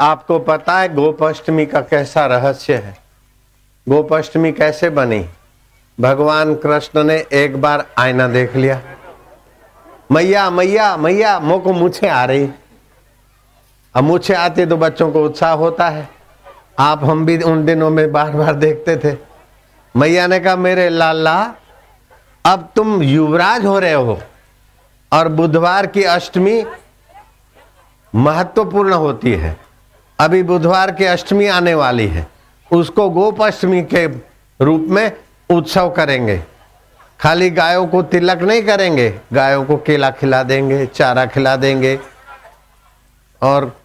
आपको पता है गोपाष्टमी का कैसा रहस्य है? गोपाष्टमी कैसे बनी? भगवान कृष्ण ने एक बार आईना देख लिया। मैया मैया मैया मो को मुझे आ रही। अब मुझे आती तो बच्चों को उत्साह होता है। आप हम भी उन दिनों में बार बार देखते थे। मैया ने कहा, मेरे लाला, अब तुम युवराज हो रहे हो और बुधवार की अष्टमी महत्वपूर्ण होती है। अभी बुधवार की अष्टमी आने वाली है। उसको गोप अष्टमी के रूप में उत्सव करेंगे। खाली गायों को तिलक नहीं करेंगे, गायों को केला खिला देंगे, चारा खिला देंगे। और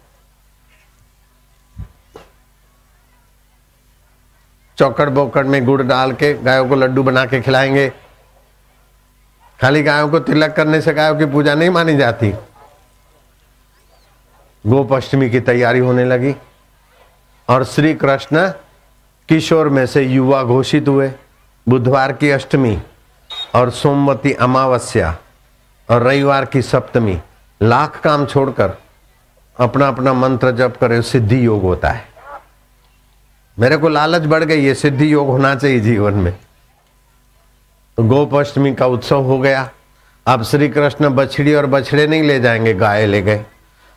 चौकड़ बोकड़ में गुड़ डाल के गायों को लड्डू बना के खिलाएँगे। खाली गायों को तिलक करने से गायों की पूजा नहीं मानी जाती। गोपाष्टमी की तैयारी होने लगी और श्री कृष्ण किशोर में से युवा घोषित हुए। बुधवार की अष्टमी और सोमवती अमावस्या और रविवार की सप्तमी। लाख काम छोड़कर अपना अपना मंत्र जप करे सिद्धि योग होता है। मेरे को लालच बढ़ गई, ये सिद्धि योग होना चाहिए जीवन में। तो गोपाष्टमी का उत्सव हो गया। अब श्री कृष्ण बछड़ी और बछड़े नहीं ले जाएँगे, गाय ले गए।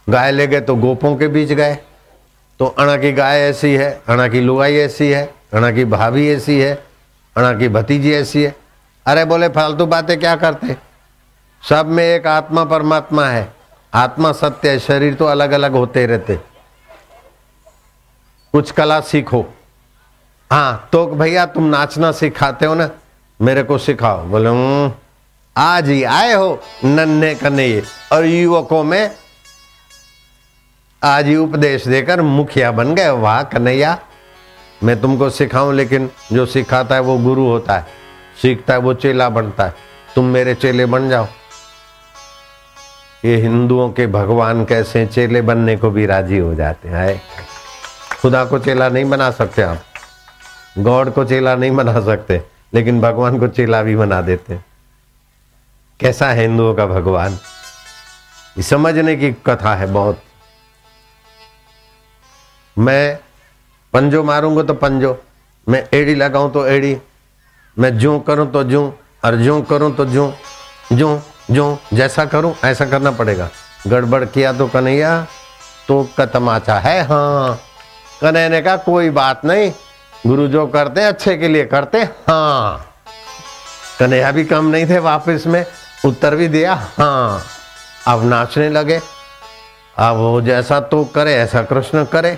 गाय ले गए तो गोपों के बीच गए। तो अणा की गाय ऐसी है अणा की लुगाई ऐसी है अणा की भाभी ऐसी है अणा की भतीजी ऐसी है। अरे बोले फालतू बातें क्या करते? सब में एक आत्मा परमात्मा है। आत्मा सत्य है शरीर तो अलग अलग होते रहते। कुछ कला सीखो। हाँ तो भैया तुम नाचना सिखाते हो ना? मेरे को सिखाओ। बोले हम्म, आज ही आए हो नन्हे कन्हैये और युवकों में आज ही उपदेश देकर मुखिया बन गए। वाह, कन्हैया, मैं तुमको सिखाऊं, लेकिन जो सिखाता है वो गुरु होता है। सीखता है, वो चेला बनता है। तुम मेरे चेले बन जाओ। ये हिंदुओं के भगवान कैसे चेले बनने को भी राज़ी हो जाते हैं। खुदा को चेला नहीं बना सकते आप। गॉड को चेला नहीं बना सकते, लेकिन भगवान को चेला भी बना देते कैसा है हिंदुओं का भगवान? समझने की कथा है बहुत। मैं पंजो मारूँगा तो पंजो। मैं एड़ी लगाऊँ तो एड़ी। मैं जू करूँ तो जू और जू करूँ तो जू। जू जू, जैसा करूँ, ऐसा करना पड़ेगा। गड़बड़ किया तो कन्हैया तो का तमाचा है हाँ। कन्हैया कहा, कोई बात नहीं। गुरु जो करते अच्छे के लिए करते हाँ। कन्हैया भी कम नहीं थे वापस में। उत्तर भी दिया हाँ। अब नाचने लगे। अब वो जैसा तो करे, ऐसा कृष्ण करे।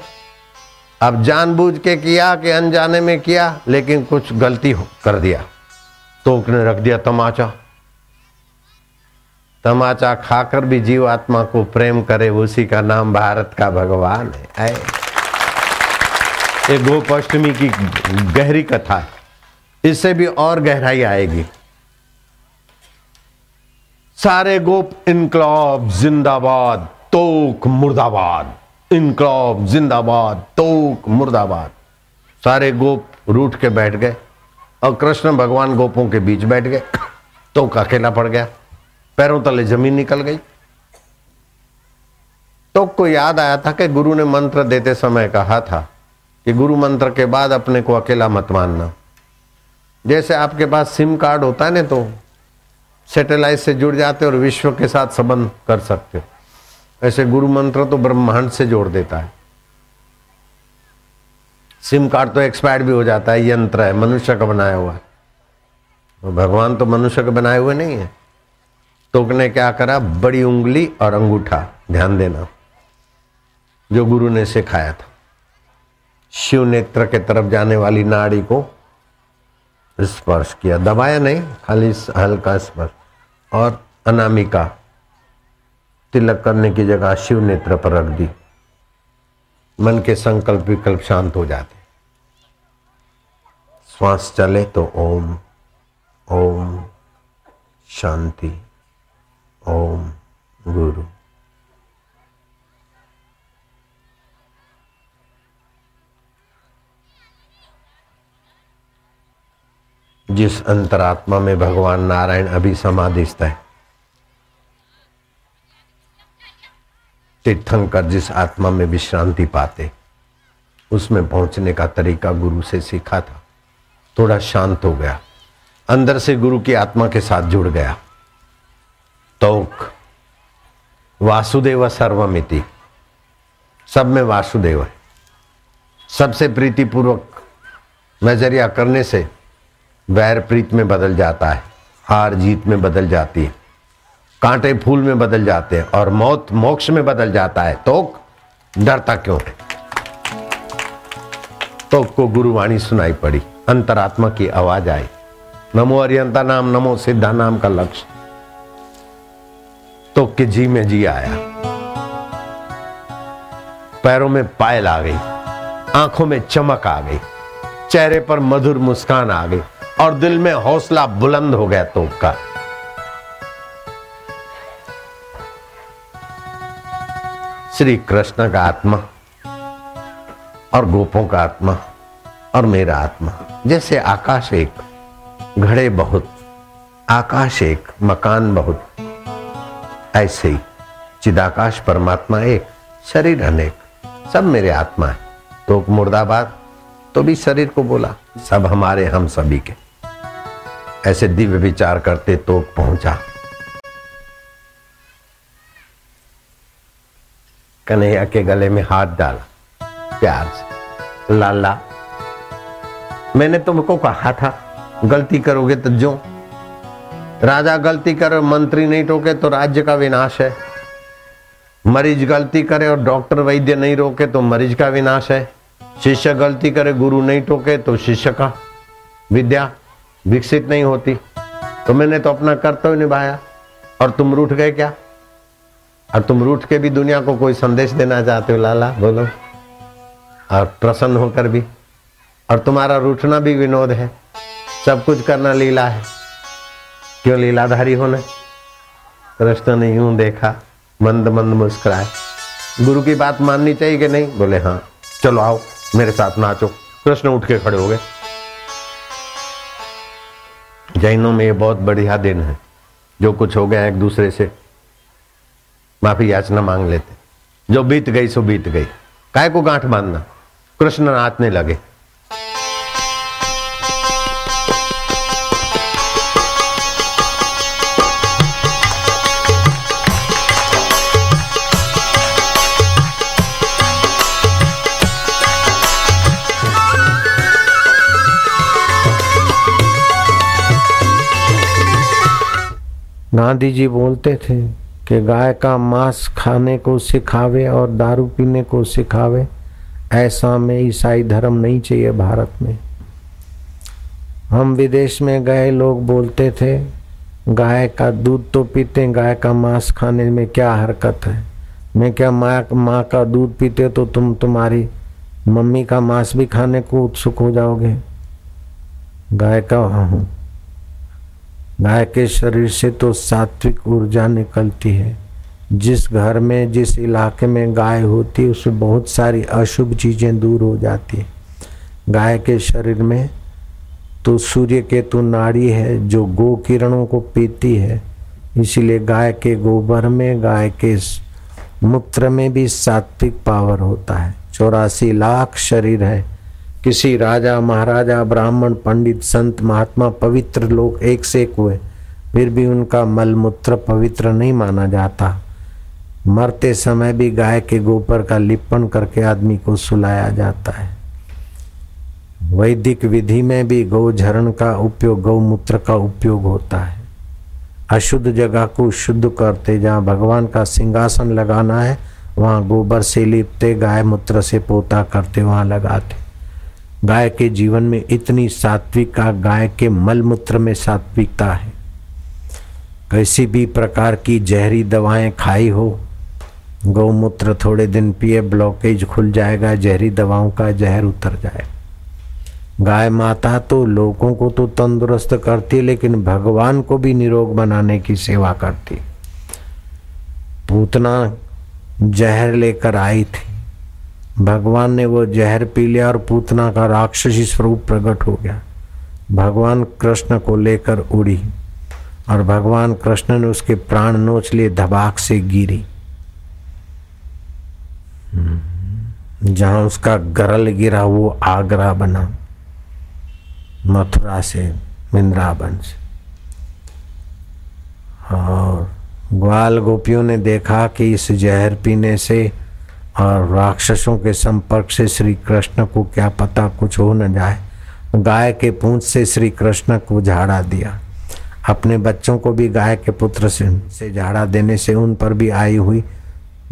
अब जानबूझ के किया कि अनजाने में किया, लेकिन कुछ गलती कर दिया। तो उसने रख दिया तमाचा। तमाचा खाकर भी जीव आत्मा को प्रेम करे, उसी का नाम भारत का भगवान है। ये गोपाष्टमी की गहरी कथा है। इससे भी और गहराई आएगी। सारे गोप इनकलाब, जिंदाबाद, तोक मुर्दाबाद। इनकलाब, जिंदाबाद, तोक, मुर्दाबाद। सारे गोप रूठ के बैठ गए और कृष्ण भगवान गोपों के बीच बैठ गए। तो अकेला पड़ गया। पैरों तले ज़मीन निकल गई। तोक को याद आया था कि गुरु ने मंत्र देते समय कहा था कि गुरु मंत्र के बाद अपने को अकेला मत मानना। जैसे आपके पास सिम कार्ड होता है ना तो सैटेलाइट से जुड़ जाते और विश्व के साथ संबंध कर सकते हो। ऐसे गुरु मंत्र तो ब्रह्मांड से जोड़ देता है। सिम कार्ड तो एक्सपायर्ड भी हो जाता है, यंत्र है, मनुष्य का बनाया हुआ है। तो भगवान तो मनुष्य के बनाए हुए नहीं है। तो ने क्या करा? बड़ी उंगली और अंगूठा, ध्यान देना। जो गुरु ने सिखाया था। शिव नेत्र के तरफ़ जाने वाली नाड़ी को स्पर्श किया। दबाया नहीं, खाली हल्का स्पर्श। और अनामिका तिलक करने की जगह शिव नेत्र पर रख दी। मन के संकल्प विकल्प शांत हो जाते। श्वास चले तो ओम ओम, शांति, ओम, गुरु। जिस अंतरात्मा में भगवान नारायण अभी समाधिस्थ है तीर्थंकर जिस आत्मा में विश्रांति पाते, उसमें पहुँचने का तरीका गुरु से सीखा था। थोड़ा शांत हो गया। अंदर से गुरु की आत्मा के साथ जुड़ गया। तोक, वासुदेव सर्वमिति। सब में वासुदेव है। सबसे प्रीतिपूर्वक नज़रिया करने से वैर प्रीत में बदल जाता है, हार जीत में बदल जाती है। कांटे फूल में बदल जाते हैं और मौत मोक्ष में बदल जाता है। तो डरता क्यों है? तो को गुरुवाणी सुनाई पड़ी। अंतरात्मा की आवाज़ आई। नमो अरियंता नाम, नमो सिद्धा नाम का लक्ष्य। तो के जी में जी आया। पैरों में पायल आ गई। आँखों में चमक आ गई। चेहरे पर मधुर मुस्कान आ गई। और दिल में हौसला बुलंद हो गया तो का। श्री कृष्ण का आत्मा और गोपों का आत्मा और मेरा आत्मा। जैसे आकाश एक, घड़े बहुत, आकाश एक, मकान बहुत, ऐसे ही चिदाकाश, परमात्मा एक, शरीर अनेक, सब मेरे आत्मा है। तो मुर्दाबाद तो भी शरीर को बोला, सब हमारे, हम सभी के। ऐसे दिव्य विचार करते तो पहुँचा। कन्हैया के गले में हाथ डाला। प्यार से। लाला, मैंने तुमको कहा था, गलती करोगे तो जो। राजा गलती करे मंत्री नहीं टोके तो राज्य का विनाश है। मरीज़ गलती करे और डॉक्टर वैद्य नहीं रोके तो मरीज़ का विनाश है। शिष्य गलती करे, गुरु नहीं टोके तो शिष्य का विद्या विकसित नहीं होती। तो मैंने तो अपना कर्तव्य निभाया। और तुम रूठ गए क्या? और तुम रूठ के भी दुनिया को कोई संदेश देना चाहते हो, लाला? बोलो। और प्रसन्न होकर भी। और तुम्हारा रूठना भी विनोद है। सब कुछ करना लीला है। क्यों लीलाधारी होना कृष्ण ने यूँ देखा, मंद मंद मुस्कुराए। गुरु की बात माननी चाहिए कि नहीं? बोले हाँ चलो आओ, मेरे साथ नाचो। कृष्ण उठ के खड़े हो गए। जैनों में ये बहुत बढ़िया दिन है। जो कुछ हो गया एक दूसरे से माफ़ी याचना मांग लेते। जो बीत गई, सो बीत गई। काय को गांठ बांधना? कृष्ण नाचने लगे। गांधी जी बोलते थे कि गाय का मांस खाने को सिखावे और दारू पीने को सिखावे, ऐसा में ईसाई धर्म नहीं चाहिए भारत में। हम विदेश में गए, लोग बोलते थे, गाय का दूध तो पीते, गाय का मांस खाने में क्या हरकत है? मैं क्या माँ माँ का दूध पीते तो तुम तुम्हारी मम्मी का मांस भी खाने को उत्सुक हो जाओगे? गाय का, हूँ गाय के शरीर से तो सात्विक ऊर्जा निकलती है। जिस घर में, जिस इलाके में गाय होती है उसमें बहुत सारी अशुभ चीज़ें दूर हो जाती है। गाय के शरीर में तो सूर्य के केतु नाड़ी है, जो गो किरणों को पीती है। इसीलिए गाय के गोबर में, गाय के मूत्र में भी सात्विक पावर होता है। चौरासी लाख शरीर है। किसी राजा, महाराजा, ब्राह्मण, पंडित, संत, महात्मा, पवित्र लोग एक से एक हुए। फिर भी उनका मल मूत्र पवित्र नहीं माना जाता। मरते समय भी गाय के गोबर का लिपन करके आदमी को सुलाया जाता है। वैदिक विधि में भी गौझरण का उपयोग गौमूत्र का उपयोग होता है। अशुद्ध जगह को शुद्ध करते जहाँ भगवान का सिंहासन लगाना है, वहाँ गोबर से लिपते, गाय मूत्र से पोता करते, वहाँ लगाते। गाय के जीवन में इतनी सात्विका गाय के मल मूत्र में सात्विकता है। किसी भी प्रकार की जहरी दवाएँ खाई हो, गौमूत्र थोड़े दिन पिए ब्लॉकेज खुल जाएगा, जहरी दवाओं का जहर उतर जाए गाय माता तो लोगों को तो तंदुरुस्त करती है, लेकिन भगवान को भी निरोग बनाने की सेवा करती पूतना जहर लेकर आई थी। भगवान ने वो जहर पी लिया और पूतना का राक्षसी स्वरूप प्रकट हो गया। भगवान कृष्ण को लेकर उड़ी और भगवान कृष्ण ने उसके प्राण नोच लिए, धबाक से गिरी। जहाँ उसका गरल गिरा, वो आगरा बना, मथुरा से मिंद्रावन से। और ग्वाल गोपियों ने देखा कि इस जहर पीने से और राक्षसों के संपर्क से श्री कृष्ण को क्या पता कुछ हो न जाए। गाय के पूंछ से श्री कृष्ण को झाड़ा दिया। अपने बच्चों को भी गाय के पुत्र से, से झाड़ा देने से उन पर भी आई हुई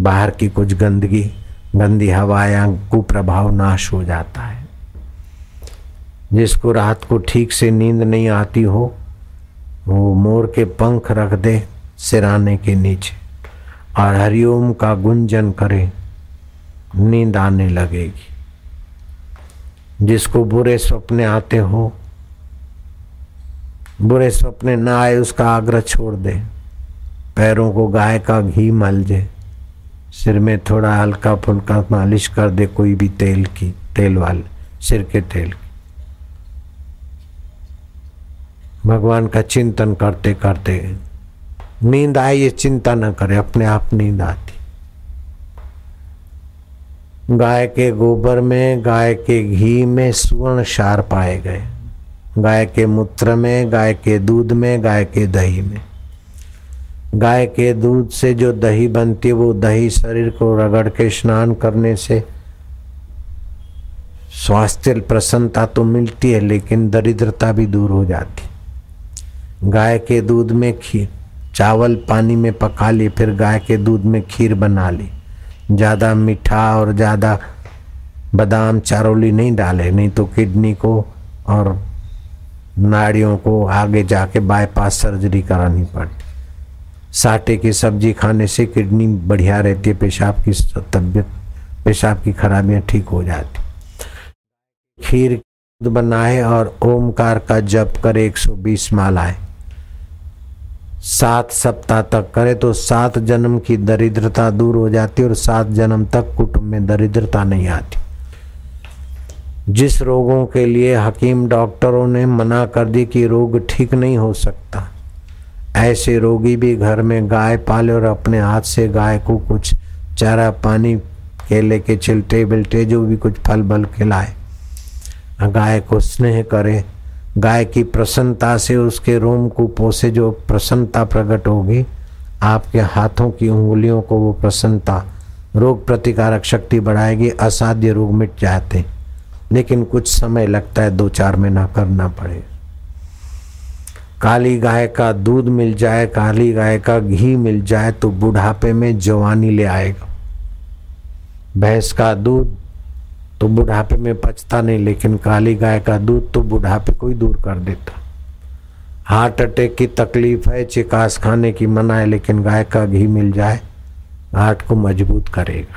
बाहर की कुछ गंदगी गंदी हवा या कुप्रभाव नाश हो जाता है। जिसको रात को ठीक से नींद नहीं आती हो वो मोर के पंख रख दे सिराने के नीचे और हरिओम का गुंजन करे। नींद आने लगेगी। जिसको बुरे सपने आते हो, बुरे सपने ना आए उसका आग्रह छोड़ दे। पैरों को गाय का घी मल दे। सिर में थोड़ा हल्का फुल्का मालिश कर दे कोई भी तेल की, तेल वाले, सिर के तेल की। भगवान का चिंतन करते करते नींद आए, ये चिंता न करे, अपने आप नींद आती। गाय के गोबर में, गाय के घी में सुवर्ण सार पाए गए। गाय के मूत्र में, गाय के दूध में, गाय के दही में। गाय के दूध से जो दही बनती है, वो दही शरीर को रगड़ के स्नान करने से स्वास्थ्य प्रसन्नता तो मिलती है, लेकिन दरिद्रता भी दूर हो जाती गाय के दूध में खीर, चावल पानी में पका ली फिर गाय के दूध में खीर बना ली। ज़्यादा मीठा और ज़्यादा बादाम चारोली नहीं डाले, नहीं तो किडनी को और नाड़ियों को आगे जाके बाईपास सर्जरी करानी पड़ती। साटे की सब्ज़ी खाने से किडनी बढ़िया रहती है, पेशाब की तबियत, पेशाब की खराबियाँ ठीक हो जाती। खीर बनाए और ओमकार का जप करे 120 मालाएँ। सात सप्ताह तक करे तो सात जन्म की दरिद्रता दूर हो जाती और सात जन्म तक कुटुंब में दरिद्रता नहीं आती। जिस रोगों के लिए हकीम डॉक्टरों ने मना कर दी कि रोग ठीक नहीं हो सकता, ऐसे रोगी भी घर में गाय पाले और अपने हाथ से गाय को कुछ चारा पानी, केले के चिलटे बिलटे जो भी कुछ फल बल खिलाए। गाय को स्नेह करे गाय की प्रसन्नता से उसके रोम कुपों से जो प्रसन्नता प्रकट होगी, आपके हाथों की उंगलियों को वो प्रसन्नता, रोग प्रतिकारक शक्ति बढ़ाएगी, असाध्य रोग मिट जाते। लेकिन कुछ समय लगता है दो चार महीना करना पड़े। काली गाय का दूध मिल जाए, काली गाय का घी मिल जाए तो बुढ़ापे में जवानी ले आएगा। भैंस का दूध तो बुढ़ापे में पचता नहीं, लेकिन काली गाय का दूध तो बुढ़ापे को ही दूर कर देता। हार्ट अटैक की तकलीफ़ है, चिकास खाने की मना है लेकिन गाय का घी मिल जाए, हार्ट को मज़बूत करेगा।